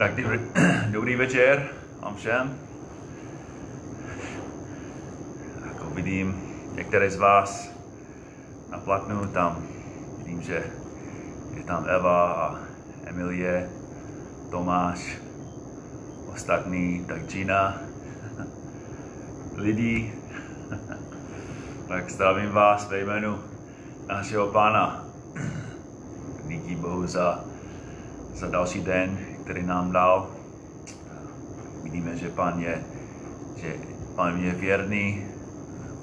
Tak dobrý, dobrý večer vám všem. Jako vidím některé z vás na platnu, tam vidím, že je tam Eva a Emilie, Tomáš, ostatní, tak Gina, lidi. tak zdravím vás ve jménu našeho Pána. Díky Bohu za, za další den, který nám dal. Vidíme, že Pán je, že Pán je věrný.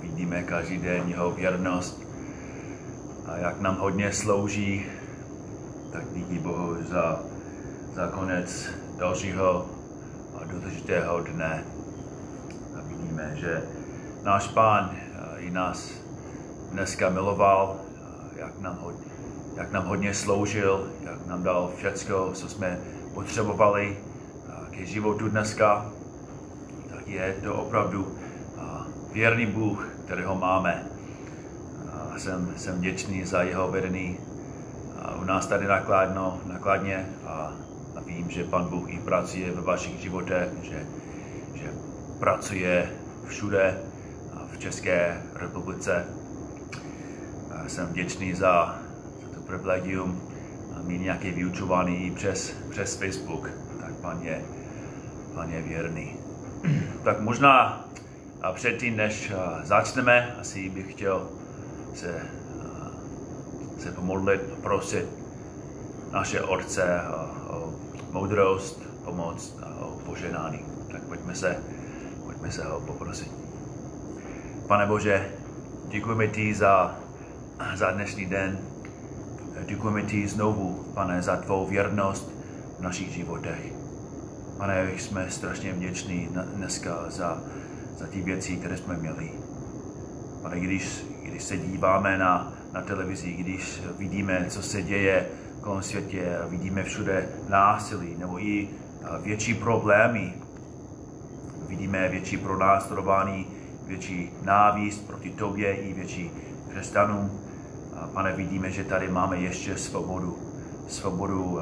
Vidíme každý den jeho věrnost. A jak nám hodně slouží, tak díky Bohu za, za konec dalšího a důležitého dne. A vidíme, že náš Pán i nás dneska miloval, jak nám, hodně, jak nám hodně sloužil, jak nám dal všecko, co jsme potřebovali ke životu dneska, tak je to opravdu věrný Bůh, kterého máme. Jsem, jsem vděčný za jeho vedení u nás tady nakladno, nakladně a, a vím, že Pan Bůh i pracuje ve vašich životech, že, že pracuje všude v České republice. Jsem vděčný za, za to privilegium mít nějaké vyučování i přes, přes Facebook. Tak pan je, pan je věrný. tak možná a předtím, než začneme, asi bych chtěl se, se pomodlit prosit naše Otce o moudrost, pomoc a o poženání. Tak pojďme se, pojďme se ho poprosit. Pane Bože, děkujeme ti za, za dnešní den, Děkujeme ti znovu, pane, za tvou věrnost v našich životech. Pane, jsme strašně vděční dneska za, za ty věci, které jsme měli. Pane, když, když se díváme na, na televizi, když vidíme, co se děje kolem světě, vidíme všude násilí nebo i větší problémy, vidíme větší pronásledování, větší návist proti tobě i větší křesťanům, Pane, vidíme, že tady máme ještě svobodu. Svobodu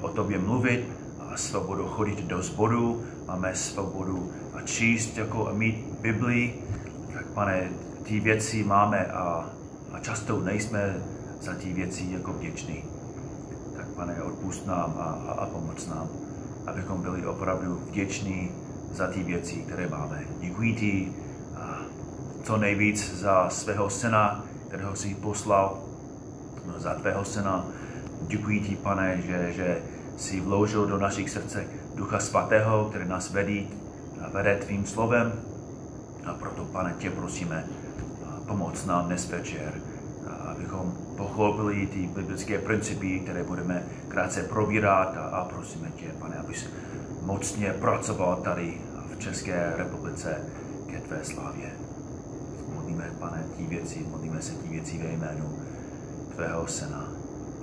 o tobě mluvit, a svobodu chodit do zboru, máme svobodu a číst jako a mít Biblii. Tak pane, ty věci máme a, a často nejsme za ty věci jako vděční. Tak pane, odpust nám a, a, a pomoc nám, abychom byli opravdu vděční za ty věci, které máme. Děkuji ti co nejvíc za svého syna, kterého jsi poslal no, za tvého syna. Děkuji ti, pane, že, že jsi vložil do našich srdce Ducha Svatého, který nás vedí vede tvým slovem. A proto, pane, tě prosíme, pomoc nám dnes večer, abychom pochopili ty biblické principy, které budeme krátce probírat a, a prosíme tě, pane, abys mocně pracoval tady v České republice ke tvé slávě modlíme, pane, tí věci, modlíme se tí věci ve jménu Tvého Syna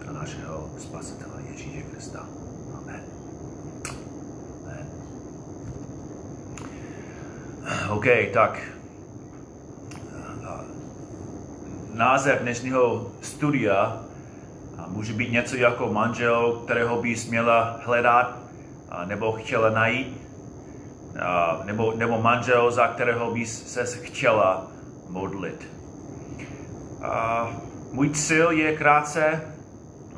a našeho Spasitele Ježíše Krista. Amen. Amen. OK, tak název dnešního studia může být něco jako manžel, kterého bys měla hledat nebo chtěla najít, nebo, nebo manžel, za kterého bys se chtěla modlit. A můj cíl je krátce,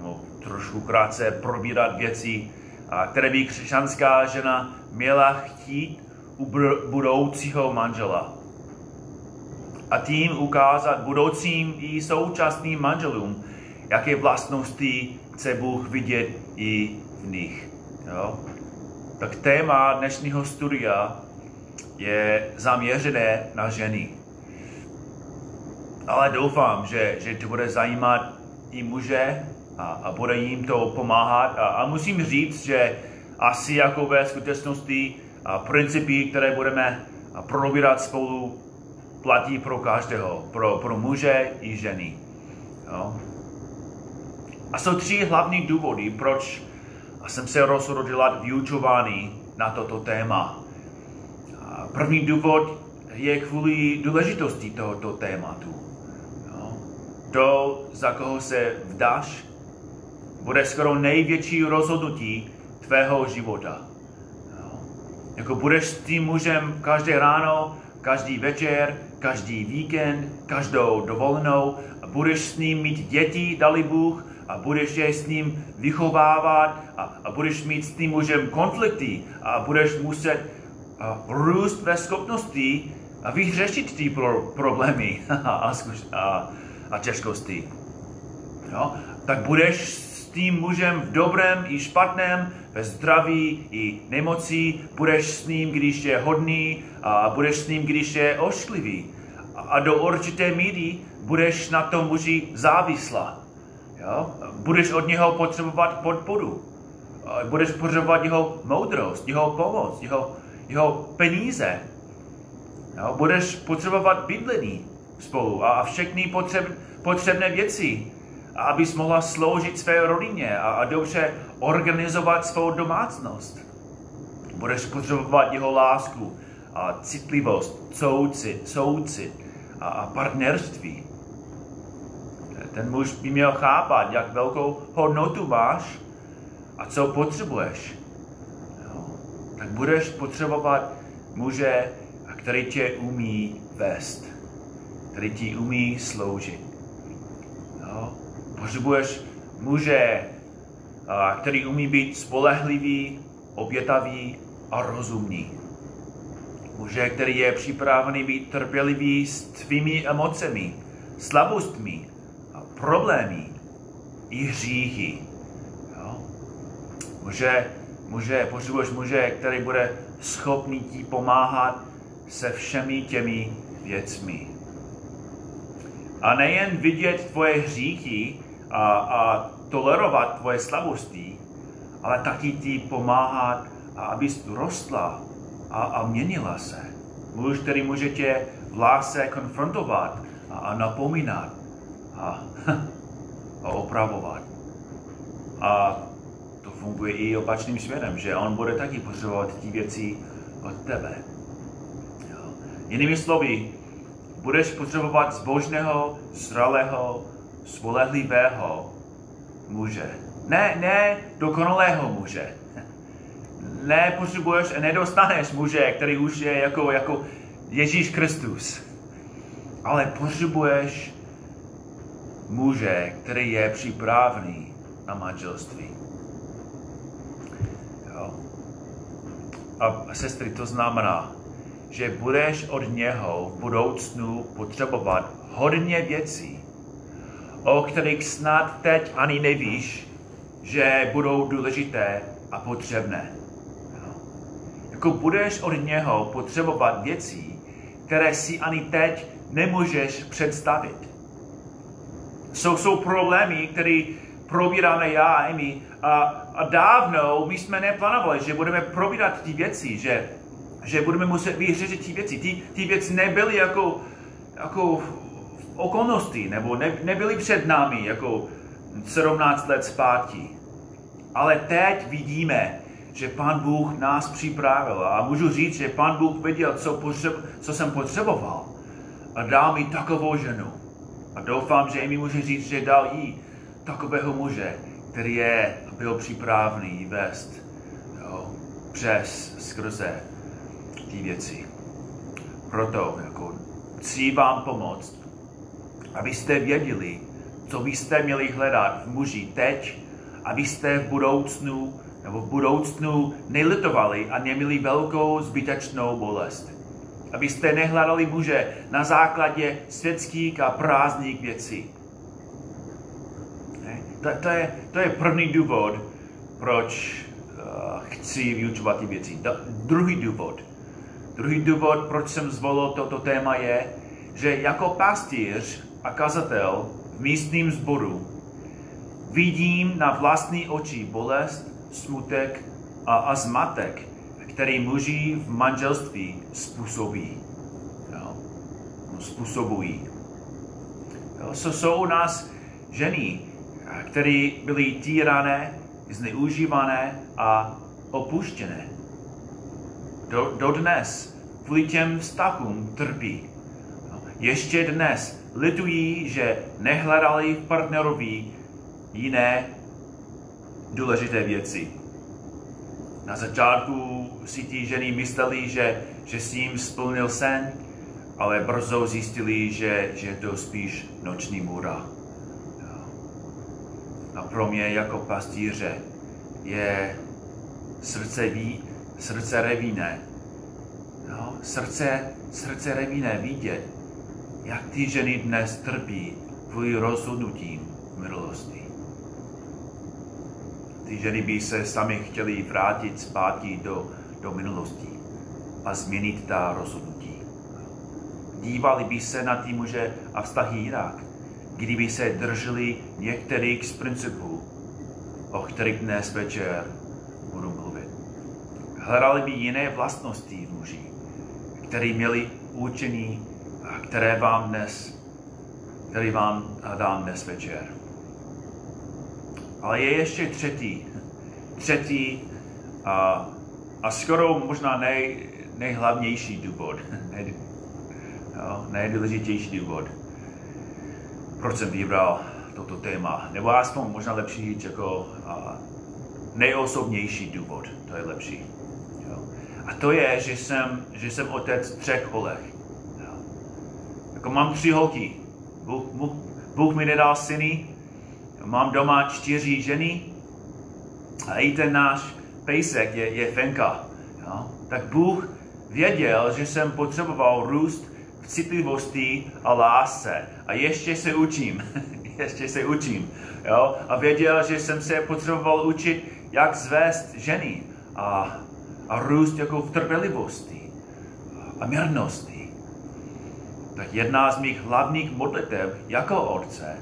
no, trošku krátce probírat věci, které by křesťanská žena měla chtít u budoucího manžela. A tím ukázat budoucím i současným manželům, jaké vlastnosti chce Bůh vidět i v nich. Jo? Tak téma dnešního studia je zaměřené na ženy ale doufám, že, že to bude zajímat i muže a, a bude jim to pomáhat. A, a musím říct, že asi jako ve skutečnosti a principy, které budeme probírat spolu, platí pro každého, pro, pro muže i ženy. Jo? A jsou tři hlavní důvody, proč jsem se rozhodl dělat vyučování na toto téma. První důvod je kvůli důležitosti tohoto tématu to, za koho se vdáš, bude skoro největší rozhodnutí tvého života. Jo. Jako budeš s tím mužem každé ráno, každý večer, každý víkend, každou dovolenou a budeš s ním mít děti, dali Bůh, a budeš je s ním vychovávat a, a budeš mít s tím mužem konflikty a budeš muset a, růst ve schopnosti a vyřešit ty pro, problémy a, a, a těžkosti. Jo? Tak budeš s tím mužem v dobrém i špatném, ve zdraví i nemocí, budeš s ním, když je hodný a budeš s ním, když je ošklivý. A, a do určité míry budeš na tom muži závislá. Jo? Budeš od něho potřebovat podporu. Budeš potřebovat jeho moudrost, jeho pomoc, jeho, jeho peníze. Jo? Budeš potřebovat bydlení spolu a všechny potřeb, potřebné věci, abys mohla sloužit své rodině a, a dobře organizovat svou domácnost. Budeš potřebovat jeho lásku a citlivost, soucit, soucit a, a partnerství. Ten muž by měl chápat, jak velkou hodnotu máš a co potřebuješ. No, tak budeš potřebovat muže, který tě umí vést, který ti umí sloužit. No, potřebuješ muže, který umí být spolehlivý, obětavý a rozumný. Muže, který je připravený být trpělivý s tvými emocemi, slabostmi problémy i hříchy. Jo? Muže, muže, potřebuješ muže, který bude schopný ti pomáhat se všemi těmi věcmi. A nejen vidět tvoje hříchy a, a tolerovat tvoje slabosti, ale taky ti pomáhat, abys rostla a, a měnila se. Muž, který může tě v lásce konfrontovat a, a napomínat a, a opravovat. A to funguje i opačným směrem, že on bude taky potřebovat ty věci od tebe. Jinými slovy, budeš potřebovat zbožného, zralého, spolehlivého muže. Ne, ne dokonalého muže. Ne potřebuješ a nedostaneš muže, který už je jako, jako Ježíš Kristus. Ale potřebuješ muže, který je připravený na manželství. Jo. A sestry, to znamená, že budeš od něho v budoucnu potřebovat hodně věcí, o kterých snad teď ani nevíš, že budou důležité a potřebné. Jako budeš od něho potřebovat věcí, které si ani teď nemůžeš představit jsou, jsou problémy, které probíráme já a Amy. A, a dávno my jsme neplánovali, že budeme probírat ty věci, že, že budeme muset vyřešit ty věci. Ty, ty věci nebyly jako, jako okolnosti, nebo ne, nebyly před námi jako 17 let zpátky. Ale teď vidíme, že Pán Bůh nás připravil a můžu říct, že Pán Bůh viděl, co, potřeb, co jsem potřeboval a dal mi takovou ženu. A doufám, že mi může říct, že dal jí takového muže, který je byl připravený vést jo, přes, skrze ty věci. Proto jako, chci vám pomoct, abyste věděli, co byste měli hledat v muži teď, abyste v budoucnu nebo v budoucnu nelitovali a neměli velkou zbytečnou bolest abyste nehledali muže na základě světských a prázdných věcí. To, to, je, to je první důvod, proč uh, chci vyučovat ty věci. Do, druhý důvod. Druhý důvod, proč jsem zvolil toto téma je, že jako pastýř a kazatel v místním sboru vidím na vlastní oči bolest, smutek a, a zmatek, který muži v manželství způsobí. Jo? No, způsobují. Jo? So, jsou u nás ženy, které byly týrané, zneužívané a opuštěné. Do, do dnes kvůli těm vztahům trpí. Ještě dnes litují, že nehledali v partnerovi jiné důležité věci. Na začátku si ti ženy mysleli, že, že si jim splnil sen, ale brzo zjistili, že, že to spíš noční můra. A pro mě jako pastýře je srdce, ví, srdce revíné. No, srdce, srdce revíné vidět, jak ty ženy dnes trpí kvůli rozhodnutím v minulosti. Ty ženy by se sami chtěli vrátit zpátky do, do minulosti a změnit ta rozhodnutí. Dívali by se na ty muže a vztahy jinak, kdyby se drželi některých z principů, o kterých dnes večer. Hledali by jiné vlastnosti muži, které měli učení které vám dnes, které vám dám dnes večer. Ale je ještě třetí, třetí a, a skoro možná nej, nejhlavnější důvod, nej, nejdůležitější důvod, proč jsem vybral toto téma. Nebo aspoň možná lepší říct jako a, nejosobnější důvod, to je lepší. A to je, že jsem, že jsem otec třech holek. Jako mám tři holky. Bůh, Bůh, Bůh mi nedal syny, mám doma čtyři ženy a i ten náš pejsek je, je Fenka. Jo? Tak Bůh věděl, že jsem potřeboval růst v citlivosti a lásce. A ještě se učím. ještě se učím. Jo? A věděl, že jsem se potřeboval učit, jak zvést ženy a, a růst jako v trpělivosti a mírnosti. Tak jedna z mých hlavních modlitev jako otce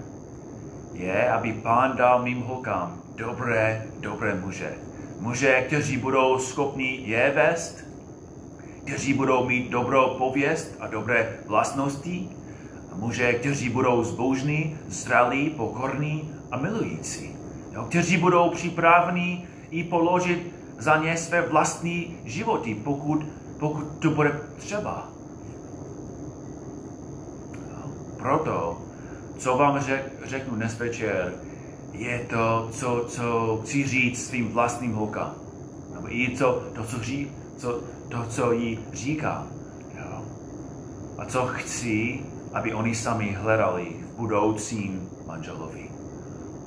je, aby pán dal mým holkám dobré, dobré muže. Muže, kteří budou schopni je vést, kteří budou mít dobrou pověst a dobré vlastnosti, a muže, kteří budou zbožní, zralí, pokorní a milující. Jo, kteří budou připraveni i položit za ně své vlastní životy, pokud, pokud to bude třeba. Proto co vám řek, řeknu dnes večer, je to, co, co chci říct svým vlastním holkám. Nebo i to, to, co, ří, co, to, co jí říká. Jo. A co chci, aby oni sami hledali v budoucím manželovi.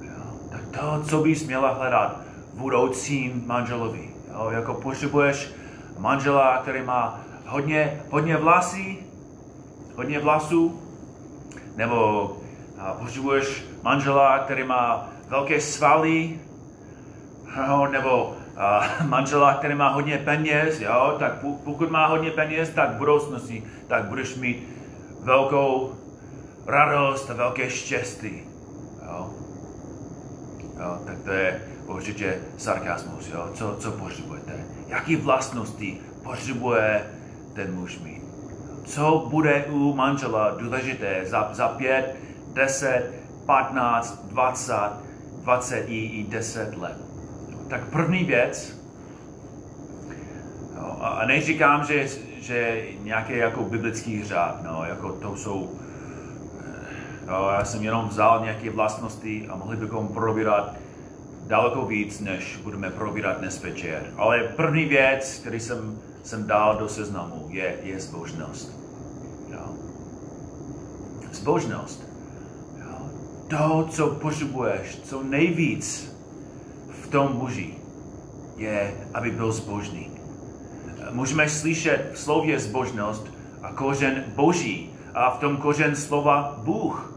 Jo. Tak to, co bys měla hledat budoucím manželovi. Jo. Jako potřebuješ manžela, který má hodně, hodně vlasy, hodně vlasů, nebo potřebuješ manžela, který má velké svaly, jo, nebo a, manžela, který má hodně peněz, jo, tak pokud má hodně peněz, tak v budoucnosti, tak budeš mít velkou radost a velké štěstí. Jo. Jo, tak to je určitě sarkasmus, jo. Co, co potřebujete? Jaký vlastnosti potřebuje ten muž mít? Co bude u manžela důležité za, za pět, 10, 15, 20, 20 i, i 10 let. Tak první věc, no, a neříkám, že, že nějaký jako biblický řád, no, jako to jsou, já jsem jenom vzal nějaké vlastnosti a mohli bychom probírat daleko víc, než budeme probírat dnes večer. Ale první věc, který jsem, jsem dal do seznamu, je, je zbožnost. Jo. Zbožnost to, co potřebuješ, co nejvíc v tom muži, je, aby byl zbožný. Můžeme slyšet v slově zbožnost a kořen boží a v tom kořen slova Bůh.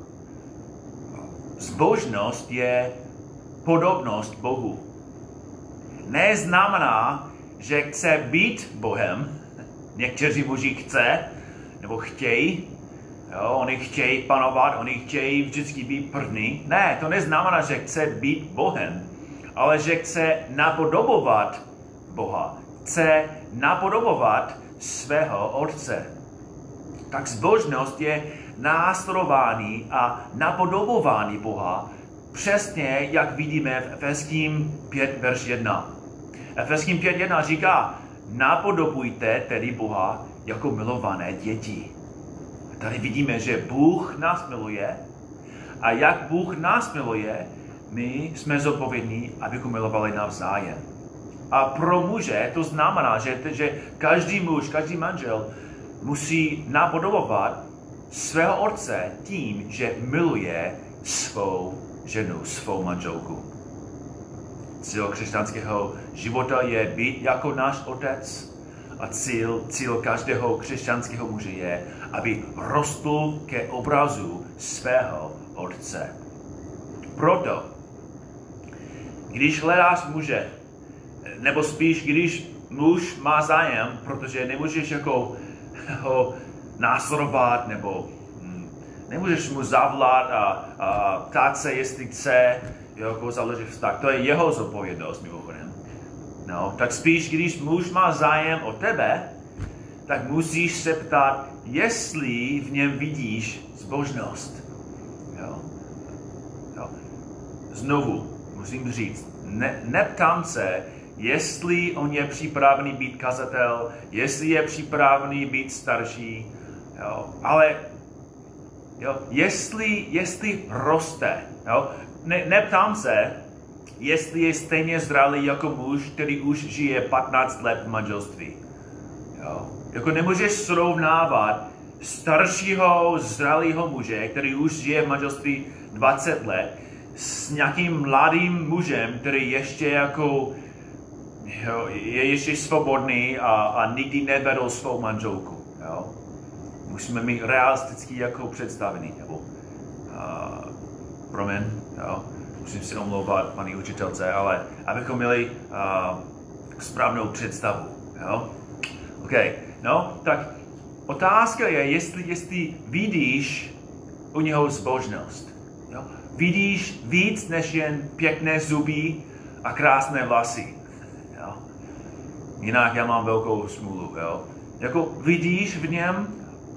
Zbožnost je podobnost Bohu. Neznamená, že chce být Bohem. Někteří muži chce, nebo chtějí, Jo, oni chtějí panovat, oni chtějí vždycky být první. Ne, to neznamená, že chce být Bohem, ale že chce napodobovat Boha. Chce napodobovat svého Otce. Tak zbožnost je následování a napodobování Boha, přesně jak vidíme v Efeským 5, verš 1. Efeským 5.1 říká, napodobujte tedy Boha jako milované děti. Tady vidíme, že Bůh nás miluje a jak Bůh nás miluje, my jsme zodpovědní, abychom milovali navzájem. A pro muže to znamená, že, že každý muž, každý manžel musí napodobovat svého otce tím, že miluje svou ženu, svou manželku. Cíl křesťanského života je být jako náš otec a cíl, cíl každého křesťanského muže je, aby rostl ke obrazu svého otce. Proto, když hledáš muže, nebo spíš, když muž má zájem, protože nemůžeš jako ho následovat, nebo hm, nemůžeš mu zavolat a, a ptát se, jestli chce jako založit vztah. To je jeho zodpovědnost, mimochodem. No, tak spíš, když muž má zájem o tebe, tak musíš se ptát, jestli v něm vidíš zbožnost. Jo? Jo. Znovu musím říct, ne, neptám se, jestli on je připravený být kazatel, jestli je připravený být starší, jo? ale jo, jestli, jestli roste. Jo? Ne, neptám se, jestli je stejně zralý jako muž, který už žije 15 let v manželství. Jo? Jako nemůžeš srovnávat staršího zralého muže, který už žije v manželství 20 let, s nějakým mladým mužem, který ještě jako jo, je ještě svobodný a, a nikdy nevedl svou manželku. Jo? Musíme mít realistický jako představený. Nebo, uh, promiň, jo? musím si omlouvat paní učitelce, ale abychom měli uh, správnou představu. Jo? OK, no, tak otázka je, jestli, jestli vidíš u něho zbožnost. Jo? Vidíš víc než jen pěkné zuby a krásné vlasy. Jo? Jinak já mám velkou smůlu. Jo? Jako vidíš v něm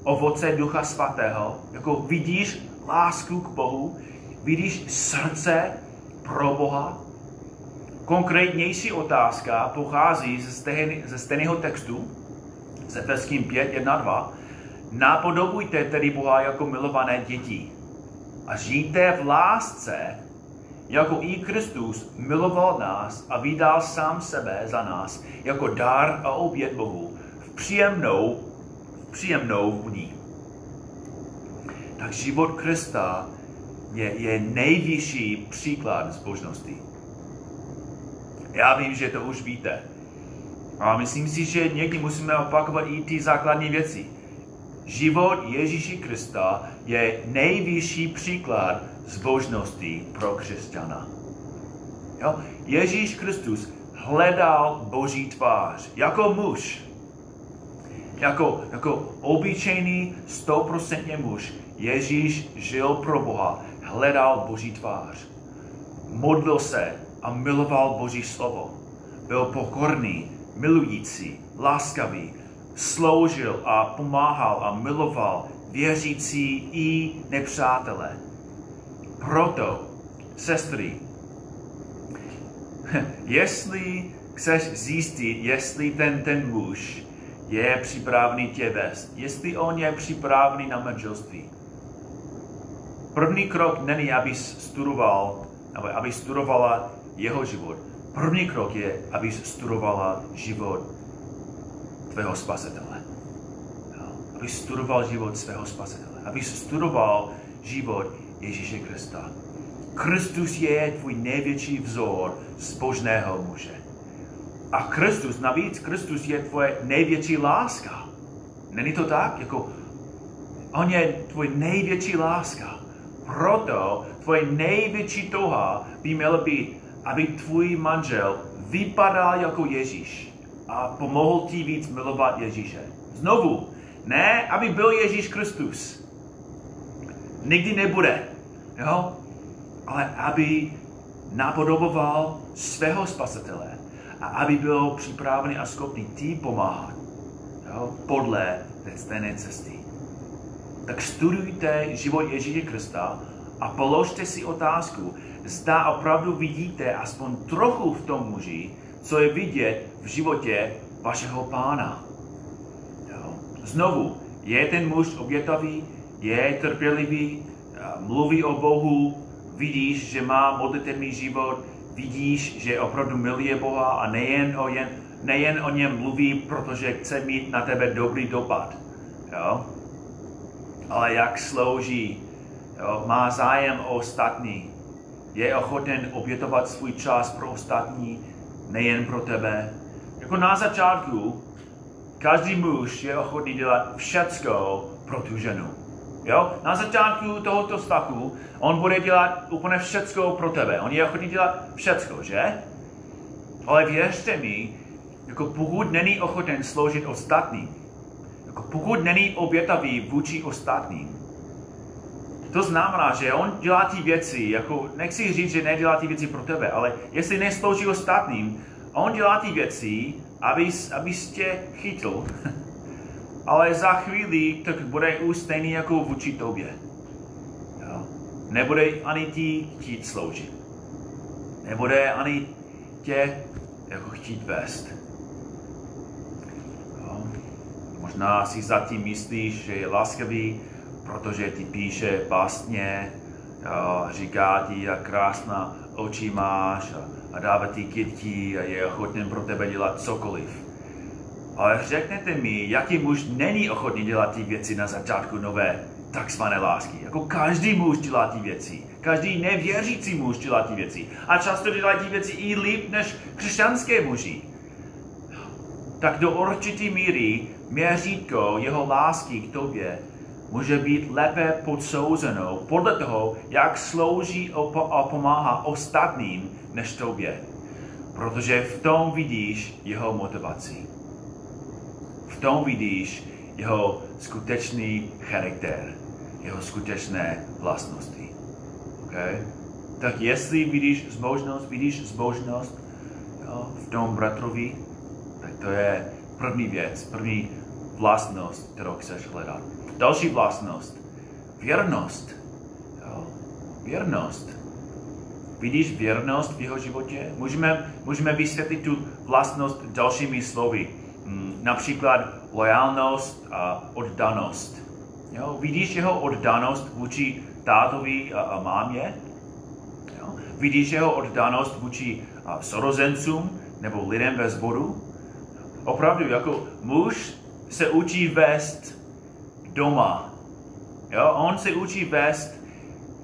ovoce Ducha Svatého, jako vidíš lásku k Bohu, vidíš srdce pro Boha. Konkrétnější otázka pochází ze, ze stejného textu, z Efeským 5, 1, 2. Napodobujte tedy Boha jako milované děti a žijte v lásce, jako i Kristus miloval nás a vydal sám sebe za nás jako dar a oběd Bohu v příjemnou, příjemnou vůni. Tak život Krista je, je nejvyšší příklad zbožnosti. Já vím, že to už víte. A myslím si, že někdy musíme opakovat i ty základní věci. Život Ježíši Krista je nejvyšší příklad zbožnosti pro křesťana. Jo? Ježíš Kristus hledal Boží tvář jako muž. Jako, jako obyčejný, stoprocentně muž. Ježíš žil pro Boha, hledal Boží tvář. Modlil se a miloval Boží slovo. Byl pokorný, milující, láskavý, sloužil a pomáhal a miloval věřící i nepřátelé. Proto, sestry, jestli chceš zjistit, jestli ten, ten muž je připravený tě vést, jestli on je připravený na manželství. První krok není, aby studoval, aby, aby studovala jeho život. První krok je, aby studovala život tvého spasitele. Aby studoval život svého spasitele. Aby studoval život Ježíše Krista. Kristus je tvůj největší vzor zbožného muže. A Kristus, navíc Kristus je tvoje největší láska. Není to tak? Jako, on je tvůj největší láska. Proto tvoje největší touha by měla být, aby tvůj manžel vypadal jako Ježíš a pomohl ti víc milovat Ježíše. Znovu, ne, aby byl Ježíš Kristus. Nikdy nebude, jo? Ale aby napodoboval svého spasitele a aby byl připravený a schopný ti pomáhat jo? podle té stejné cesty. Tak studujte život Ježíše Krista a položte si otázku, zda opravdu vidíte aspoň trochu v tom muži, co je vidět v životě vašeho pána. Jo. Znovu, je ten muž obětavý, je trpělivý, mluví o Bohu, vidíš, že má modlitevný život, vidíš, že opravdu miluje Boha a nejen o, jen, nejen o něm mluví, protože chce mít na tebe dobrý dopad. Jo? Ale jak slouží, jo? má zájem o ostatní, je ochoten obětovat svůj čas pro ostatní, nejen pro tebe. Jako na začátku, každý muž je ochotný dělat všecko pro tu ženu. Jo? Na začátku tohoto vztahu on bude dělat úplně všecko pro tebe. On je ochotný dělat všecko, že? Ale věřte mi, jako pokud není ochoten sloužit ostatním, jako pokud není obětavý vůči ostatním, to znamená, že on dělá ty věci, jako nechci říct, že nedělá ty věci pro tebe, ale jestli neslouží ostatním, on dělá ty věci, aby, abys tě chytil, ale za chvíli tak bude už stejný jako vůči tobě. Jo? Nebude ani ti chtít sloužit. Nebude ani tě jako chtít vést. Jo? Možná si zatím myslíš, že je laskavý, protože ti píše básně, říká ti, jak krásná oči máš a, a dává ti kytky a je ochoten pro tebe dělat cokoliv. Ale řekněte mi, jaký muž není ochotný dělat ty věci na začátku nové takzvané lásky. Jako každý muž dělá ty věci. Každý nevěřící muž dělá ty věci. A často dělá ty věci i líp než křesťanské muži. Tak do určité míry měřítko jeho lásky k tobě může být lépe podsouzeno podle toho, jak slouží a pomáhá ostatním než tobě. Protože v tom vidíš jeho motivaci tom vidíš jeho skutečný charakter, jeho skutečné vlastnosti. Okay? Tak jestli vidíš zbožnost, vidíš zbožnost jo, v tom bratrovi, tak to je první věc, první vlastnost, kterou chceš hledat. Další vlastnost, věrnost. Jo, věrnost. Vidíš věrnost v jeho životě? Můžeme, můžeme vysvětlit tu vlastnost dalšími slovy. Například lojálnost a oddanost. Jo? Vidíš jeho oddanost vůči tátovi a, a mámě? Jo? Vidíš jeho oddanost vůči a, sorozencům nebo lidem ve zboru? Opravdu, jako muž se učí vést doma. Jo? On se učí vést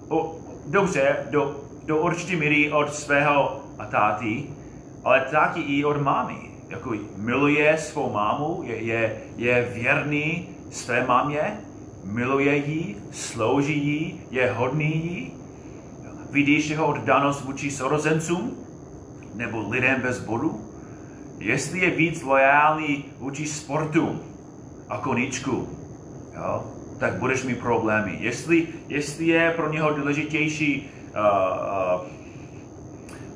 o, dobře, do, do určité míry od svého táty, ale taky i od mámy jako miluje svou mámu, je, je, je věrný své mámě, miluje ji, slouží jí, je hodný jí. Vidíš jeho oddanost vůči sorozencům nebo lidem bez bodu? Jestli je víc lojální vůči sportu a koničku, jo, tak budeš mít problémy. Jestli, jestli je pro něho důležitější uh, uh,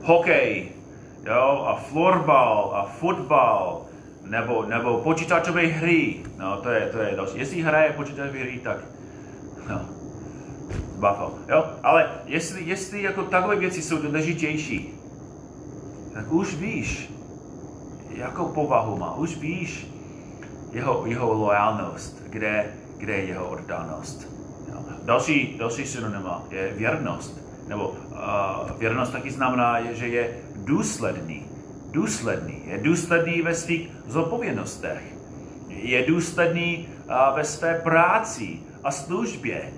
hokej jo, a florbal, a fotbal, nebo, nebo počítačové hry, no to je, to je další. Jestli hraje počítačové hry, tak, no, bacha, jo, ale jestli, jestli jako takové věci jsou důležitější, tak už víš, jakou povahu má, už víš jeho, jeho lojalnost, kde, kde je jeho oddanost. Jo. Další, další synonyma je věrnost, nebo uh, věrnost taky znamená, že je důsledný. Důsledný. Je důsledný ve svých zodpovědnostech. Je důsledný ve své práci a službě.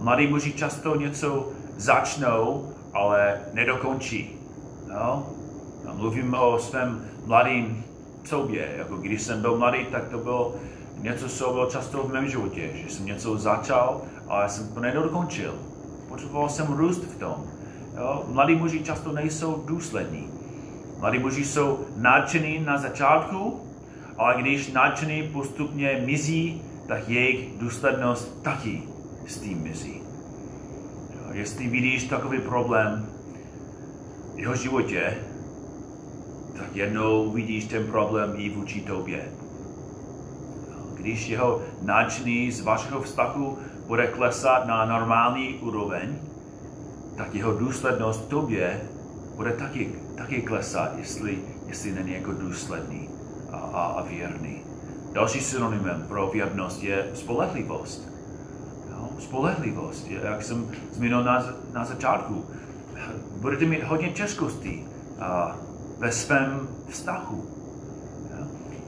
Mladí muži často něco začnou, ale nedokončí. No? Mluvím o svém mladým sobě. Jako když jsem byl mladý, tak to bylo něco, co bylo často v mém životě. Že jsem něco začal, ale jsem to nedokončil. Potřeboval jsem růst v tom. Jo? Mladí muži často nejsou důslední. Mladí muži jsou nadšení na začátku, ale když nadšení postupně mizí, tak jejich důslednost taky s tím mizí. Jo? Jestli vidíš takový problém v jeho životě, tak jednou vidíš ten problém i vůči tobě. Když jeho nadšení z vašeho vztahu bude klesat na normální úroveň, tak jeho důslednost tobě bude taky, taky klesat, jestli, jestli není jako důsledný a, a, a věrný. Další synonymem pro věrnost je spolehlivost. No, spolehlivost, jak jsem zmínil na, na začátku. budete mít hodně těžkostí a, ve svém vztahu.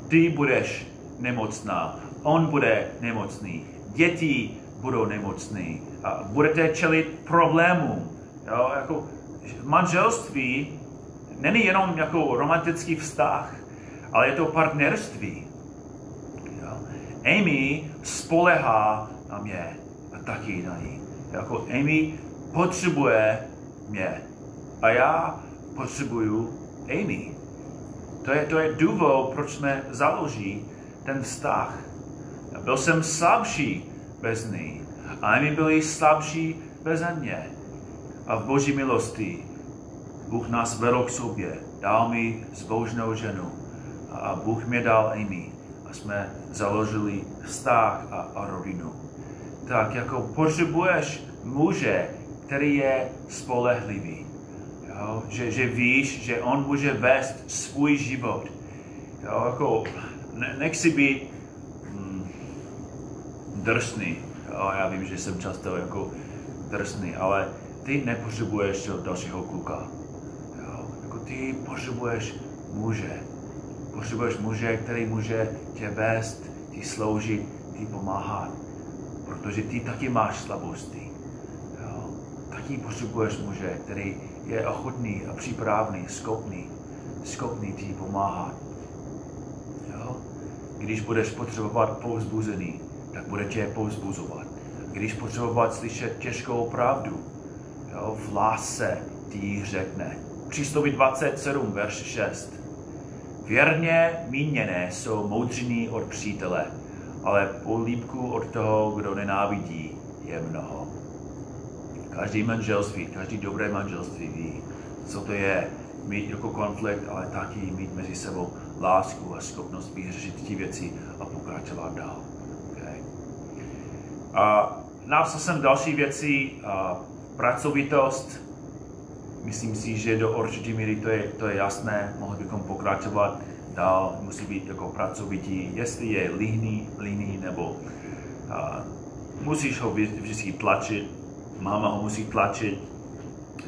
Ty budeš nemocná, on bude nemocný, děti budou nemocný, a budete čelit problémům. Jo, jako manželství není jenom jako romantický vztah, ale je to partnerství. Jo. Amy spolehá na mě a taky na ní. Jako Amy potřebuje mě a já potřebuju Amy. To je, to je důvod, proč jsme založí ten vztah. Byl jsem slabší bez ní a Amy byli slabší bez mě. A v boží milosti Bůh nás vedl k sobě, dal mi zbožnou ženu a Bůh mě dal Amy a jsme založili vztah a, a rodinu. Tak jako potřebuješ muže, který je spolehlivý jo? Že, že víš, že on může vést svůj život. Jo? Jako, ne, nechci být mm, drsný. Jo? Já vím, že jsem často jako drsný, ale ty nepotřebuješ dalšího kluka. Jo? Jako ty potřebuješ muže. Potřebuješ muže, který může tě vést, ti sloužit, ti pomáhat. Protože ty taky máš slabosti. Jo? Taky potřebuješ muže, který je ochotný a připravený, schopný, schopný ti pomáhat. Jo? Když budeš potřebovat povzbuzený, tak bude tě povzbuzovat. Když potřebovat slyšet těžkou pravdu, jo? v lásce ti řekne. Přístoupí 27, verš 6. Věrně míněné jsou moudřiní od přítele, ale políbku od toho, kdo nenávidí, je mnoho. Každý manželství, každý dobré manželství ví, co to je mít jako konflikt, ale taky mít mezi sebou lásku a schopnost vyřešit ty věci a pokračovat dál. Okay. A napsal jsem další věci, pracovitost, myslím si, že do určité míry to je, to je jasné, mohli bychom pokračovat dál, musí být jako pracovitý, jestli je líný, líný nebo a, musíš ho vždycky tlačit, máma ho musí tlačit,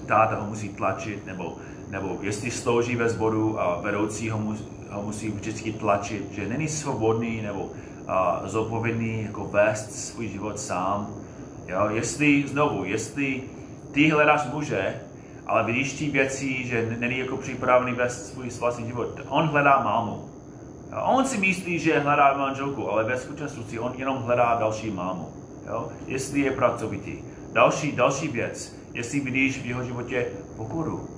táta ho musí tlačit, nebo, nebo jestli slouží ve zboru a vedoucí ho, mus, ho musí vždycky tlačit, že není svobodný nebo a, zodpovědný jako vést svůj život sám. Jo? Jestli, znovu, jestli ty hledáš muže, ale vidíš ty věci, že není jako připravený vést svůj vlastní život, on hledá mámu. On si myslí, že hledá manželku, ale ve skutečnosti on jenom hledá další mámu. Jo? Jestli je pracovitý. Další, další věc, jestli vidíš v jeho životě pokoru,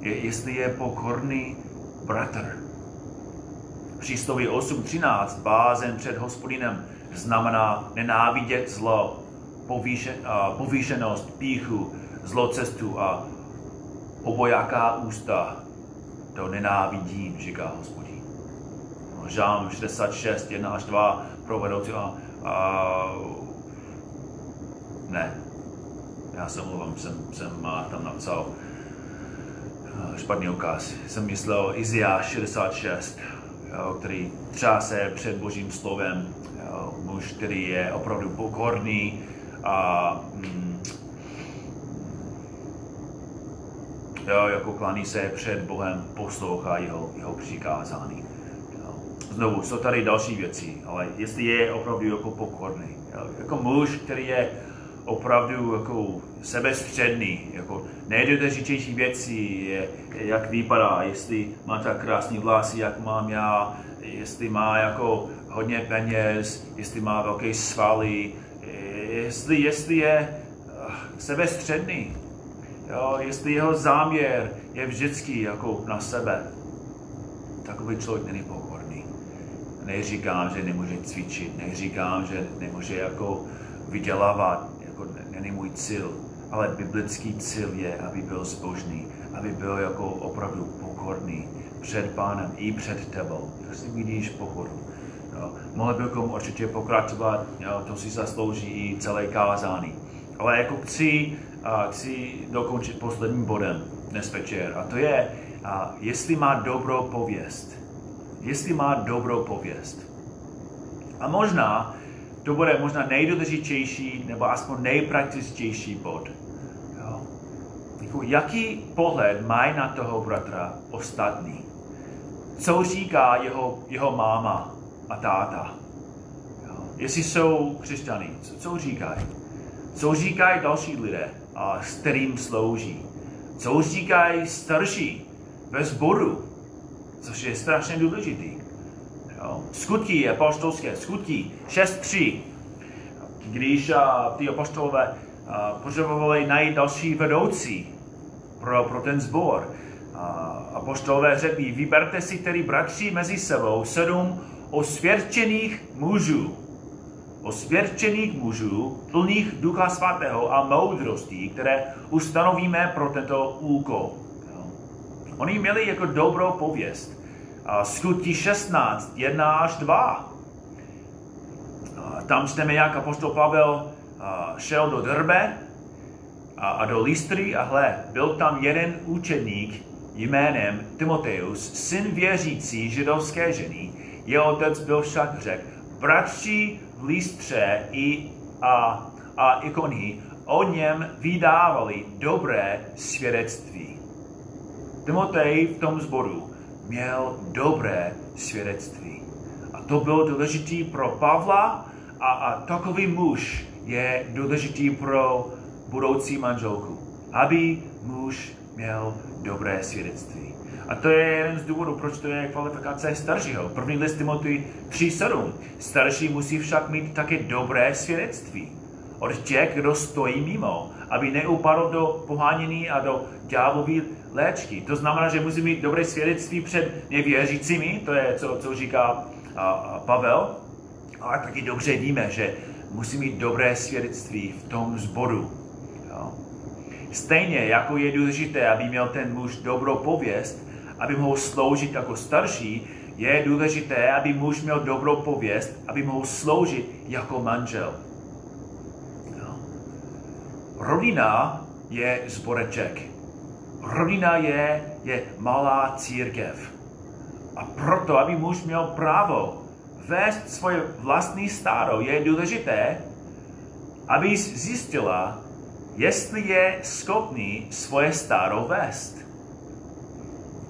je, jestli je pokorný bratr. Přístoví 8.13, bázen před hospodinem, znamená nenávidět zlo, povýšen, uh, povýšenost, píchu, zlocestu a obojaká ústa. To nenávidím, říká hospodin. Žám 66, 1 až 2, provedoucí a, a ne, já se omlouvám, jsem, jsem tam napsal špatný ukaz. Jsem myslel Izia 66, jo, který třáse před božím slovem, muž, který je opravdu pokorný a mm, jo, jako klaní se před Bohem, poslouchá jeho, jeho přikázání. Jo. Znovu, jsou tady další věci, ale jestli je opravdu jako pokorný, jo, jako muž, který je opravdu jako sebestředný, jako nejdůležitější věci je, jak vypadá, jestli má tak krásný vlasy, jak mám já, jestli má jako hodně peněz, jestli má velké svaly, jestli, jestli je uh, sebestředný, jo, jestli jeho záměr je vždycky jako na sebe. Takový člověk není pokorný. Neříkám, že nemůže cvičit, neříkám, že nemůže jako vydělávat, není můj cíl, ale biblický cíl je, aby byl zbožný, aby byl jako opravdu pokorný před pánem i před tebou. Tak si vidíš pokoru. Jo. Mohli bychom určitě pokračovat, jo, to si zaslouží i celé kázání. Ale jako chci, a chci dokončit posledním bodem dnes večer a to je, a jestli má dobrou pověst. Jestli má dobrou pověst. A možná to bude možná nejdůležitější nebo aspoň nejpraktičtější bod. Jo? jako jaký pohled mají na toho bratra ostatní? Co říká jeho, jeho máma a táta? Jo. Jestli jsou křesťany, co, co říkají? Co říkají další lidé, a s kterým slouží? Co říkají starší ve sboru, což je strašně důležitý? Jo. Skutky apostolské, skutky 6.3. Když uh, ty apostolové uh, potřebovali najít další vedoucí pro, pro ten sbor, apostolové řekli, vyberte si tedy bratři mezi sebou sedm osvědčených mužů, osvědčených mužů, plných ducha svatého a moudrosti, které ustanovíme pro tento úkol. Oni měli jako dobrou pověst. Skutky 16, 1 až 2. Tam čteme, jak apostol Pavel šel do Drbe a do Listry a hle, byl tam jeden učeník jménem Timoteus, syn věřící židovské ženy. Jeho otec byl však řek, bratři v Listře i a, a ikony o něm vydávali dobré svědectví. Timotej v tom zboru měl dobré svědectví. A to bylo důležité pro Pavla a, a takový muž je důležitý pro budoucí manželku. Aby muž měl dobré svědectví. A to je jeden z důvodů, proč to je kvalifikace staršího. První list Timothy 3.7. Starší musí však mít také dobré svědectví od těch, kdo stojí mimo, aby neupadl do pohánění a do ďáblové léčky. To znamená, že musí mít dobré svědectví před nevěřícími, to je, co, co říká a, a Pavel, ale taky dobře víme, že musí mít dobré svědectví v tom zboru. Jo. Stejně jako je důležité, aby měl ten muž dobrou pověst, aby mohl sloužit jako starší, je důležité, aby muž měl dobrou pověst, aby mohl sloužit jako manžel. Jo. Rodina je zboreček. Rodina je, je malá církev. A proto, aby muž měl právo vést svoje vlastní stáro, je důležité, aby zjistila, jestli je schopný svoje stáro vést.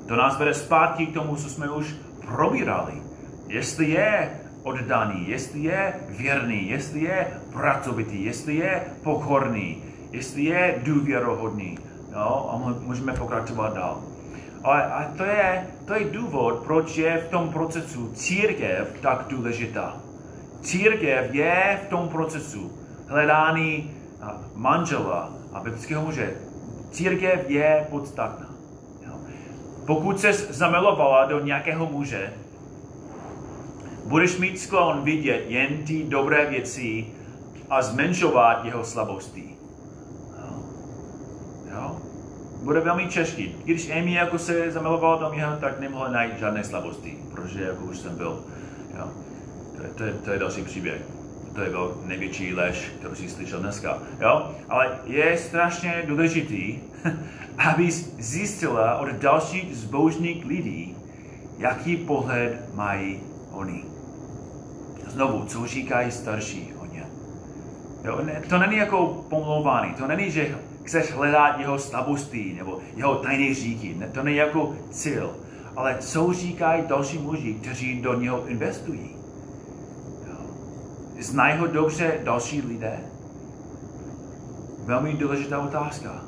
To nás vede zpátky k tomu, co jsme už probírali. Jestli je oddaný, jestli je věrný, jestli je pracovitý, jestli je pokorný, jestli je důvěrohodný. No, a můžeme pokračovat dál. A, a to, je, to je důvod, proč je v tom procesu církev tak důležitá. Církev je v tom procesu hledání manžela a biblického muže. Církev je podstatná. Pokud se zamilovala do nějakého muže, budeš mít sklon vidět jen ty dobré věci a zmenšovat jeho slabosti. Jo? Bude velmi těžký. Když Amy jako se zamilovala do něho, tak nemohla najít žádné slabosti, protože jako už jsem byl. Jo? To, je, to, je, to je další příběh. To je byl největší lež, kterou jsi slyšel dneska. Jo? Ale je strašně důležitý, aby zjistila od dalších zbožných lidí, jaký pohled mají oni. Znovu, co říkají starší o ně. Jo, ne, to není jako pomlouvání, to není, že chceš hledat jeho slabosti nebo jeho tajné říky, ne, to není jako cíl. Ale co říkají další muži, kteří do něho investují? Jo. Znají ho dobře další lidé? Velmi důležitá otázka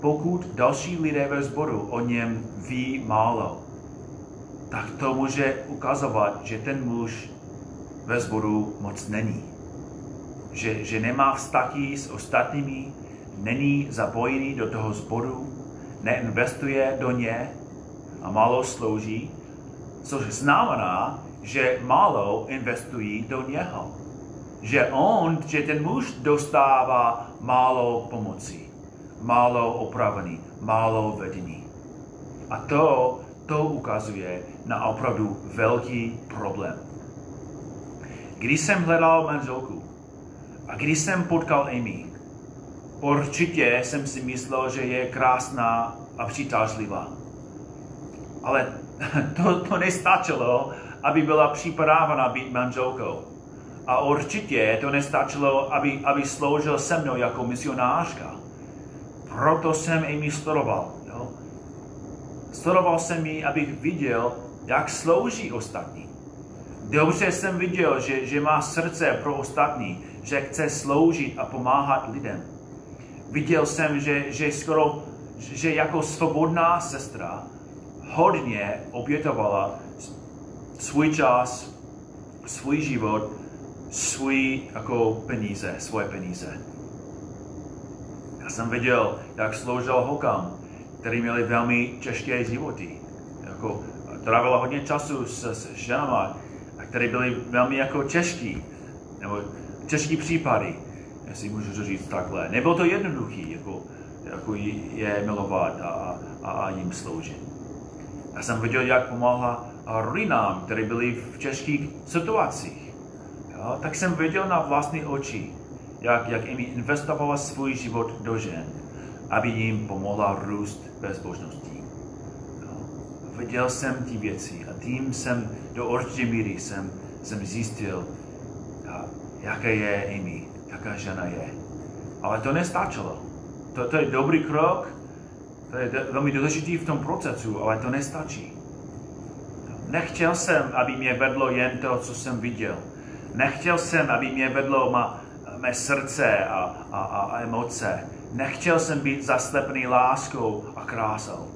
pokud další lidé ve sboru o něm ví málo, tak to může ukazovat, že ten muž ve sboru moc není. Že, že nemá vztahy s ostatními, není zapojený do toho sboru, neinvestuje do ně a málo slouží, což znamená, že málo investují do něho. Že on, že ten muž dostává málo pomoci málo opravený, málo vedený. A to, to ukazuje na opravdu velký problém. Když jsem hledal manželku a když jsem potkal Amy, určitě jsem si myslel, že je krásná a přitažlivá. Ale to, to nestačilo, aby byla připravená být manželkou. A určitě to nestačilo, aby, aby sloužil se mnou jako misionářka Proto jsem Amy sledoval. Jo? Sledoval jsem ji, abych viděl, jak slouží ostatní. Dobře jsem viděl, že, že má srdce pro ostatní, že chce sloužit a pomáhat lidem. Viděl jsem, že, že skoro, že jako svobodná sestra hodně obětovala svůj čas, svůj život, svůj jako peníze, svoje peníze. Jsem viděl, jak sloužil hokám, který měli velmi těžké životy. Jako, trávila hodně času s, s ženama, které byly velmi jako těžký, nebo těžký případy, jestli můžu říct takhle. Nebylo to jednoduchý, jako, jako je milovat a, a, a jim sloužit. Já jsem viděl, jak pomáhla rodinám, které byly v těžkých situacích. Jo? Tak jsem viděl na vlastní oči, jak, jak jim investovala svůj život do žen, aby jim pomohla růst bezbožností. Jo? Viděl jsem ty věci a tím jsem do určité míry jsem, jsem zjistil, jaká je Amy, jaká žena je. Ale to nestačilo. To, to je dobrý krok, to je velmi důležitý v tom procesu, ale to nestačí. Nechtěl jsem, aby mě vedlo jen to, co jsem viděl. Nechtěl jsem, aby mě vedlo má, mé srdce a, a, a emoce. Nechtěl jsem být zaslepený láskou a krásou.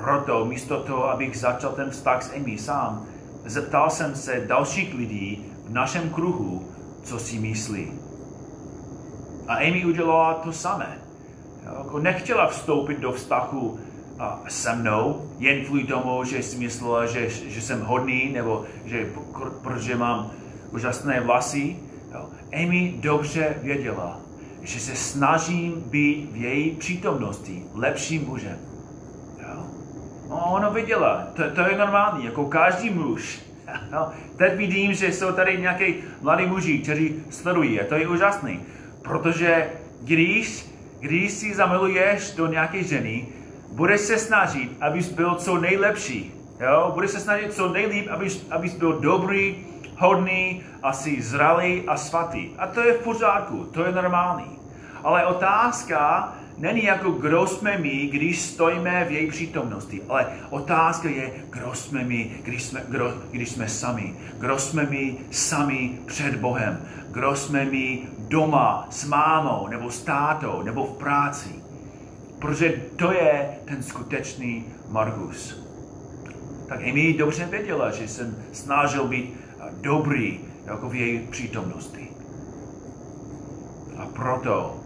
Proto místo toho, abych začal ten vztah s Amy sám, zeptal jsem se dalších lidí v našem kruhu, co si myslí. A Amy udělala to samé. Jako nechtěla vstoupit do vztahu se mnou, jen kvůli tomu, že si myslela, že, že jsem hodný, nebo že, protože mám úžasné vlasy. Jo. Amy dobře věděla, že se snažím být v její přítomnosti lepším mužem. No, ona viděla, to, to je normální, jako každý muž. Jo. Teď vidím, že jsou tady nějaké mladí muži, kteří sledují a to je úžasný. Protože když, když si zamiluješ do nějaké ženy, budeš se snažit, abys byl co nejlepší. Jo? Budeš se snažit co nejlíp, abys, abys byl dobrý, hodný, asi zralý a svatý. A to je v pořádku, to je normální. Ale otázka není jako, kdo jsme my, když stojíme v její přítomnosti, ale otázka je, kdo jsme my, když jsme, kdo, když jsme sami. Kdo jsme my sami před Bohem. Kdo jsme my doma s mámou, nebo s tátou, nebo v práci. Protože to je ten skutečný Margus. Tak Amy dobře věděla, že jsem snažil být dobrý jako v její přítomnosti. A proto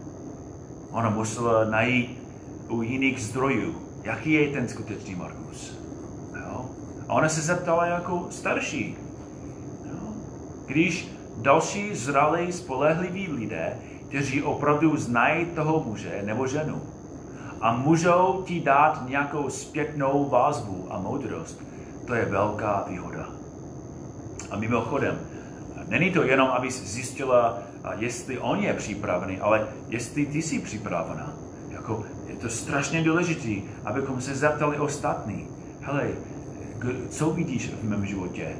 ona musela najít u jiných zdrojů, jaký je ten skutečný Markus. Jo? A ona se zeptala jako starší. Jo? Když další zralí, spolehliví lidé, kteří opravdu znají toho muže nebo ženu, a můžou ti dát nějakou zpětnou vazbu a moudrost. To je velká výhoda. A mimochodem, není to jenom, abys zjistila, jestli on je připravený, ale jestli ty jsi připravená. Jako, je to strašně důležité, abychom se zeptali ostatní. Hele, co vidíš v mém životě?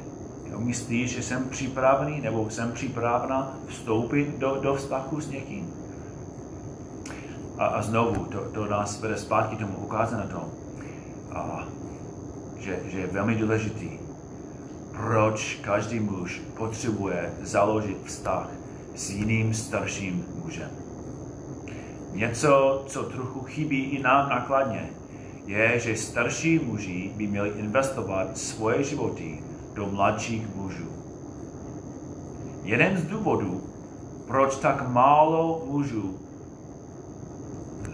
Myslíš, že jsem připravený nebo jsem připravena vstoupit do, do vztahu s někým? A, a znovu, to, to nás vede zpátky tomu ukázat na tom, a, že, že je velmi důležitý, proč každý muž potřebuje založit vztah s jiným starším mužem. Něco, co trochu chybí i nám nakladně, je, že starší muži by měli investovat svoje životy do mladších mužů. Jeden z důvodů, proč tak málo mužů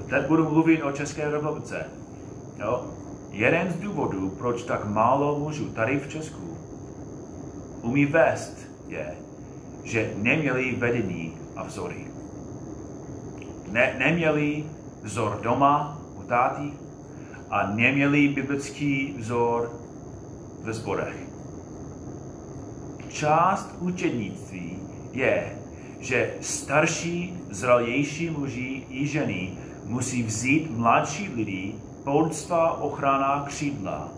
teď budu mluvit o České republice. Jo? Jeden z důvodů, proč tak málo mužů tady v Česku umí vést, je, že neměli vedení a vzory. Ne, neměli vzor doma u táty a neměli biblický vzor ve zborech. Část učednictví je, že starší, zralější muži i ženy musí vzít mladší lidi pod svá ochrana křídla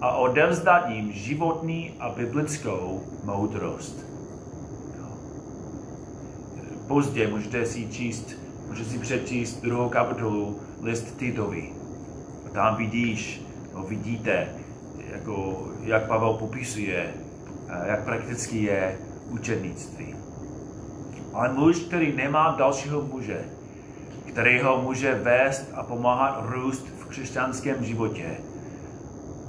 a odevzdat jim životní a biblickou moudrost. Pozdě můžete si číst Můžeš si přečíst druhou kapitolu list Titovi. Tam vidíš, no vidíte, jako, jak Pavel popisuje, jak prakticky je učednictví. Ale muž, který nemá dalšího muže, který ho může vést a pomáhat růst v křesťanském životě,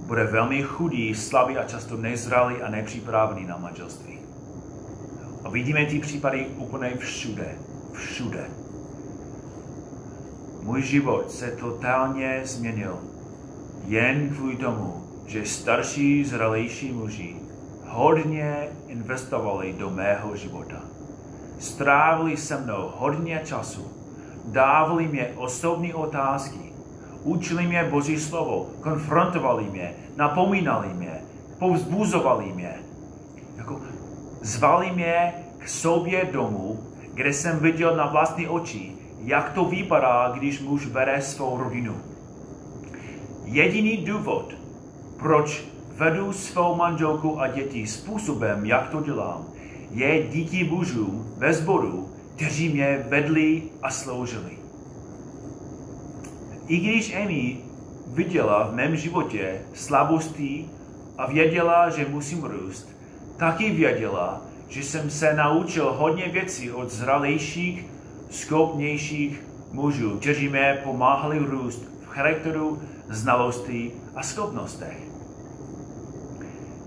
bude velmi chudý, slabý a často nezralý a nepřipravený na manželství. A vidíme ty případy úplně všude. Všude. Můj život se totálně změnil jen kvůli tomu, že starší, zralejší muži hodně investovali do mého života. Strávili se mnou hodně času, dávali mě osobní otázky, učili mě Boží slovo, konfrontovali mě, napomínali mě, povzbuzovali mě. Jako zvali mě k sobě domů, kde jsem viděl na vlastní oči, jak to vypadá, když muž bere svou rodinu. Jediný důvod, proč vedu svou manželku a děti způsobem, jak to dělám, je díky mužům ve sboru, kteří mě vedli a sloužili. I když Amy viděla v mém životě slabosti a věděla, že musím růst, taky věděla, že jsem se naučil hodně věcí od zralejších, schopnějších mužů, kteří mě pomáhali růst v charakteru, znalosti a schopnostech.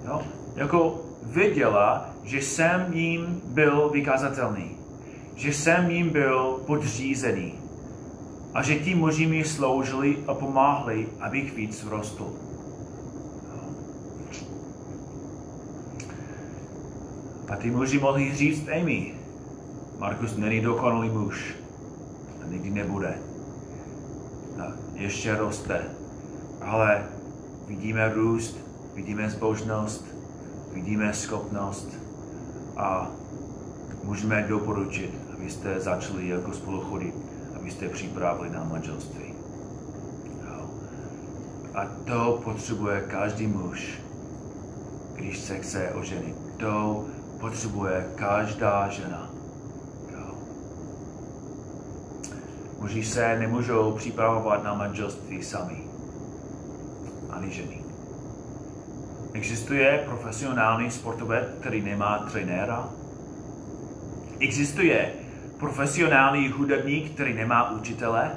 Jo? Jako věděla, že jsem jim byl vykazatelný, že jsem jim byl podřízený a že ti muži mi sloužili a pomáhli, abych víc rostl. A ty muži mohli říct Amy, Markus není dokonalý muž a nikdy nebude. A ještě roste, ale vidíme růst, vidíme zbožnost, vidíme schopnost a můžeme doporučit, abyste začali jako spolu chodit, abyste připravili na manželství. A to potřebuje každý muž, když se chce oženit. To potřebuje každá žena. Muži se nemůžou připravovat na manželství sami. Ani ženy. Existuje profesionální sportovec, který nemá trenéra? Existuje profesionální hudebník, který nemá učitele?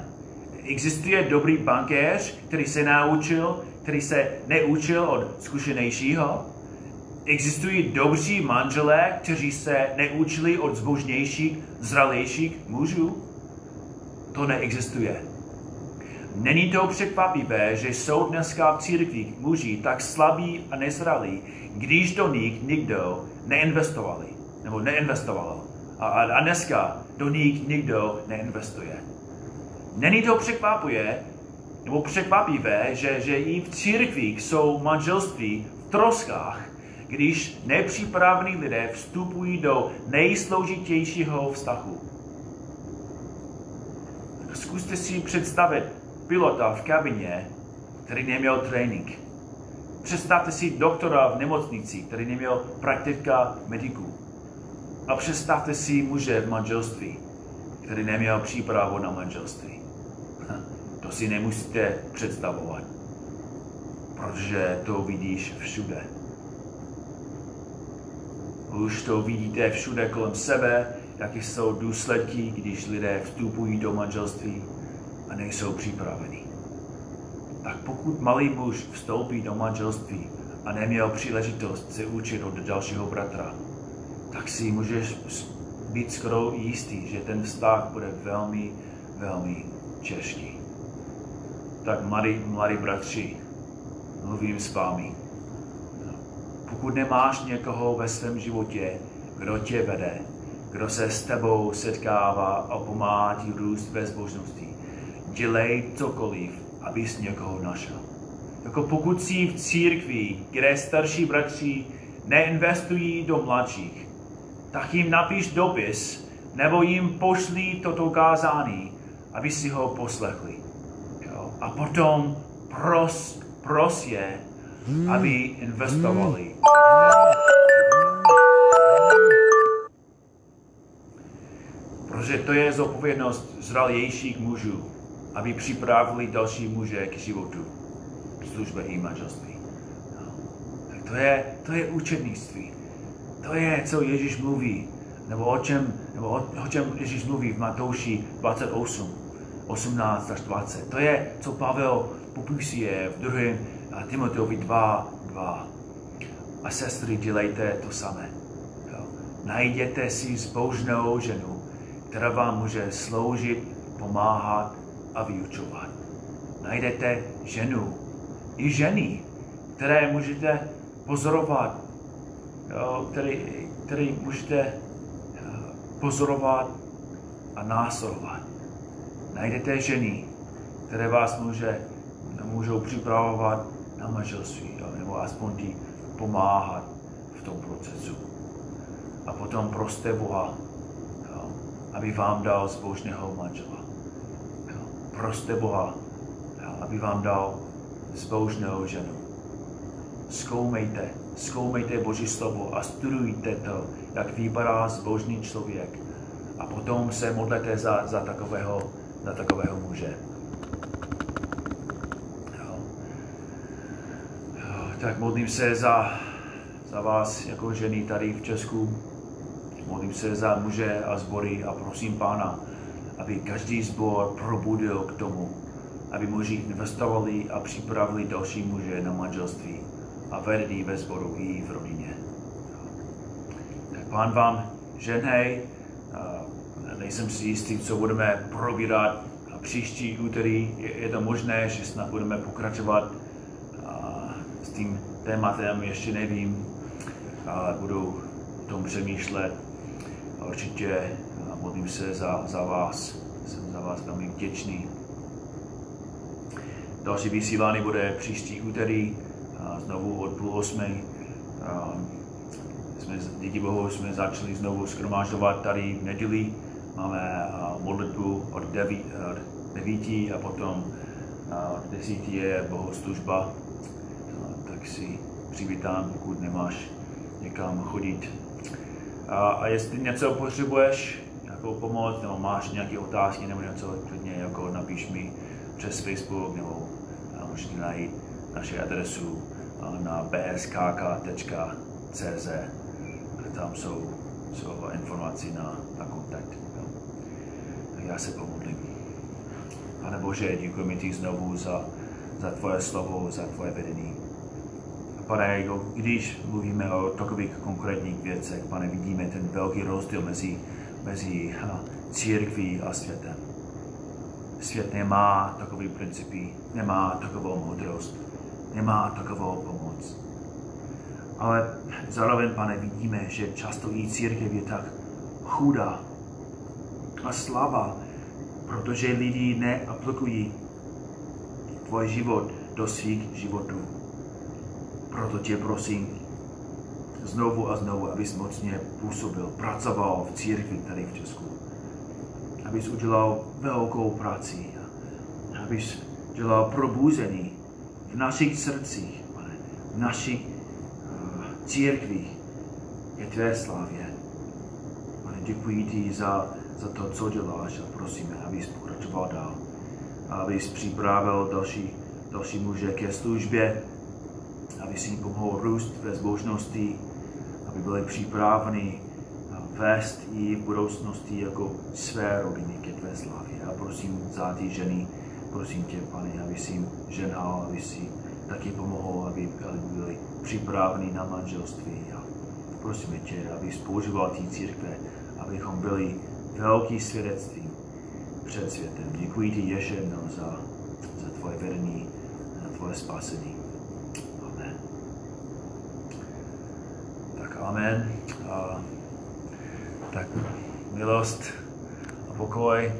Existuje dobrý bankéř, který se naučil, který se neučil od zkušenějšího? Existují dobří manželé, kteří se neučili od zbožnějších, zralejších mužů? To neexistuje. Není to překvapivé, že jsou dneska v církvích muži tak slabí a nezralí, když do nich nikdo neinvestovali, nebo neinvestovalo. A, a, a dneska do nich nikdo neinvestuje. Není to překvapuje, nebo překvapivé, že, že i v církvích jsou manželství v troskách, když nepřipravení lidé vstupují do nejsložitějšího vztahu. Zkuste si představit pilota v kabině, který neměl trénink. Představte si doktora v nemocnici, který neměl praktika mediků. A představte si muže v manželství, který neměl přípravu na manželství. To si nemusíte představovat, protože to vidíš všude. Už to vidíte všude kolem sebe, jaké jsou důsledky, když lidé vstupují do manželství a nejsou připraveni. Tak pokud malý muž vstoupí do manželství a neměl příležitost se učit od dalšího bratra, tak si můžeš být skoro jistý, že ten vztah bude velmi, velmi těžký. Tak mladí, mladí bratři, mluvím s vámi. Pokud nemáš někoho ve svém životě, kdo tě vede, kdo se s tebou setkává a pomáhá ti růst ve zbožnosti, dělej cokoliv, abys někoho našel. Jako pokud jsi v církvi, kde starší bratři neinvestují do mladších, tak jim napiš dopis, nebo jim pošli toto kázání, aby si ho poslechli. Jo? A potom pros, pros je, aby investovali. Protože to je zodpovědnost zralějších mužů, aby připravili další muže k životu, službě i manželství. No. Tak to je, to je učednictví. To je, co Ježíš mluví, nebo o čem, nebo o, o čem Ježíš mluví v Matouši 28, 18 až 20. To je, co Pavel popisuje v 2. Timoteovi 2, 2. A sestry, dělejte to samé. Najděte si zbožnou ženu, která vám může sloužit, pomáhat a vyučovat. Najdete ženu i ženy, které můžete pozorovat, který, který můžete eh, pozorovat a následovat. Najdete ženy, které vás může, můžou připravovat na manželství, nebo aspoň ti pomáhat v tom procesu. A potom proste Boha, aby vám dal zbožného manžela. Proste Boha, aby vám dal zbožnou ženu. Zkoumejte, zkoumejte Boží slovo a studujte to, jak vypadá zbožný člověk. A potom se modlete za, za, takového, za takového muže. tak modlím se za, za vás jako ženy tady v Česku. Modlím se za muže a zbory a prosím Pána, aby každý zbor probudil k tomu, aby muži investovali a připravili další muže na manželství a vedli ve sboru i v rodině. Tak pán vám ženhej, nejsem si jistý, co budeme probírat příští úterý. Je, je to možné, že snad budeme pokračovat tím tématem ještě nevím, ale budu o tom přemýšlet. A určitě modlím se za, za vás. Jsem za vás velmi vděčný. Další vysílání bude příští úterý, znovu od půl osmi. Jsme, díky Bohu jsme začali znovu skromážovat tady v neděli. Máme modlitbu od 9, a potom od 10 je bohoslužba si přivítán, pokud nemáš někam chodit. A, a jestli něco potřebuješ, nějakou pomoc, nebo máš nějaké otázky, nebo něco, klidně jako napiš mi přes Facebook, nebo můžete najít naše adresu na bskk.cz. Tam jsou, jsou informace na, na kontakt. Jo. Tak já se pomodlím. Pane Bože, děkujeme ti znovu za, za tvoje slovo, za tvoje vedení. Pane, jako když mluvíme o takových konkrétních věcech, pane, vidíme ten velký rozdíl mezi, mezi církví a světem. Svět nemá takový principy, nemá takovou moudrost, nemá takovou pomoc. Ale zároveň, pane, vidíme, že často i církev je tak chudá a slabá, protože lidi neaplikují tvůj život do svých životů. Proto tě prosím znovu a znovu, abys mocně působil, pracoval v církvi tady v Česku. Abys udělal velkou práci. Abys dělal probuzení našich srdcích, pane, v našich uh, církvích je tvé slávě. Pane, děkuji ti za, za to, co děláš a prosíme, abys pokračoval dál. Abys připravil další, další muže ke službě, aby si jim pomohl růst ve zbožnosti, aby byli připraveni vést i v budoucnosti jako své rodiny ke tvé slávě. A prosím za ty ženy, prosím tě, pane, aby si jim ženhal, aby si taky pomohl, aby byli připraveni na manželství. A prosím tě, aby používal ty církve, abychom byli velký svědectví před světem. Děkuji ti ještě jednou za, za tvoje vedení, za tvoje spasení. Amen. A, tak milost a pokoj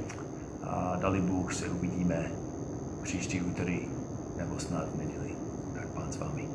a dali Bůh se uvidíme příští úterý nebo snad neděli. Tak pán s vámi.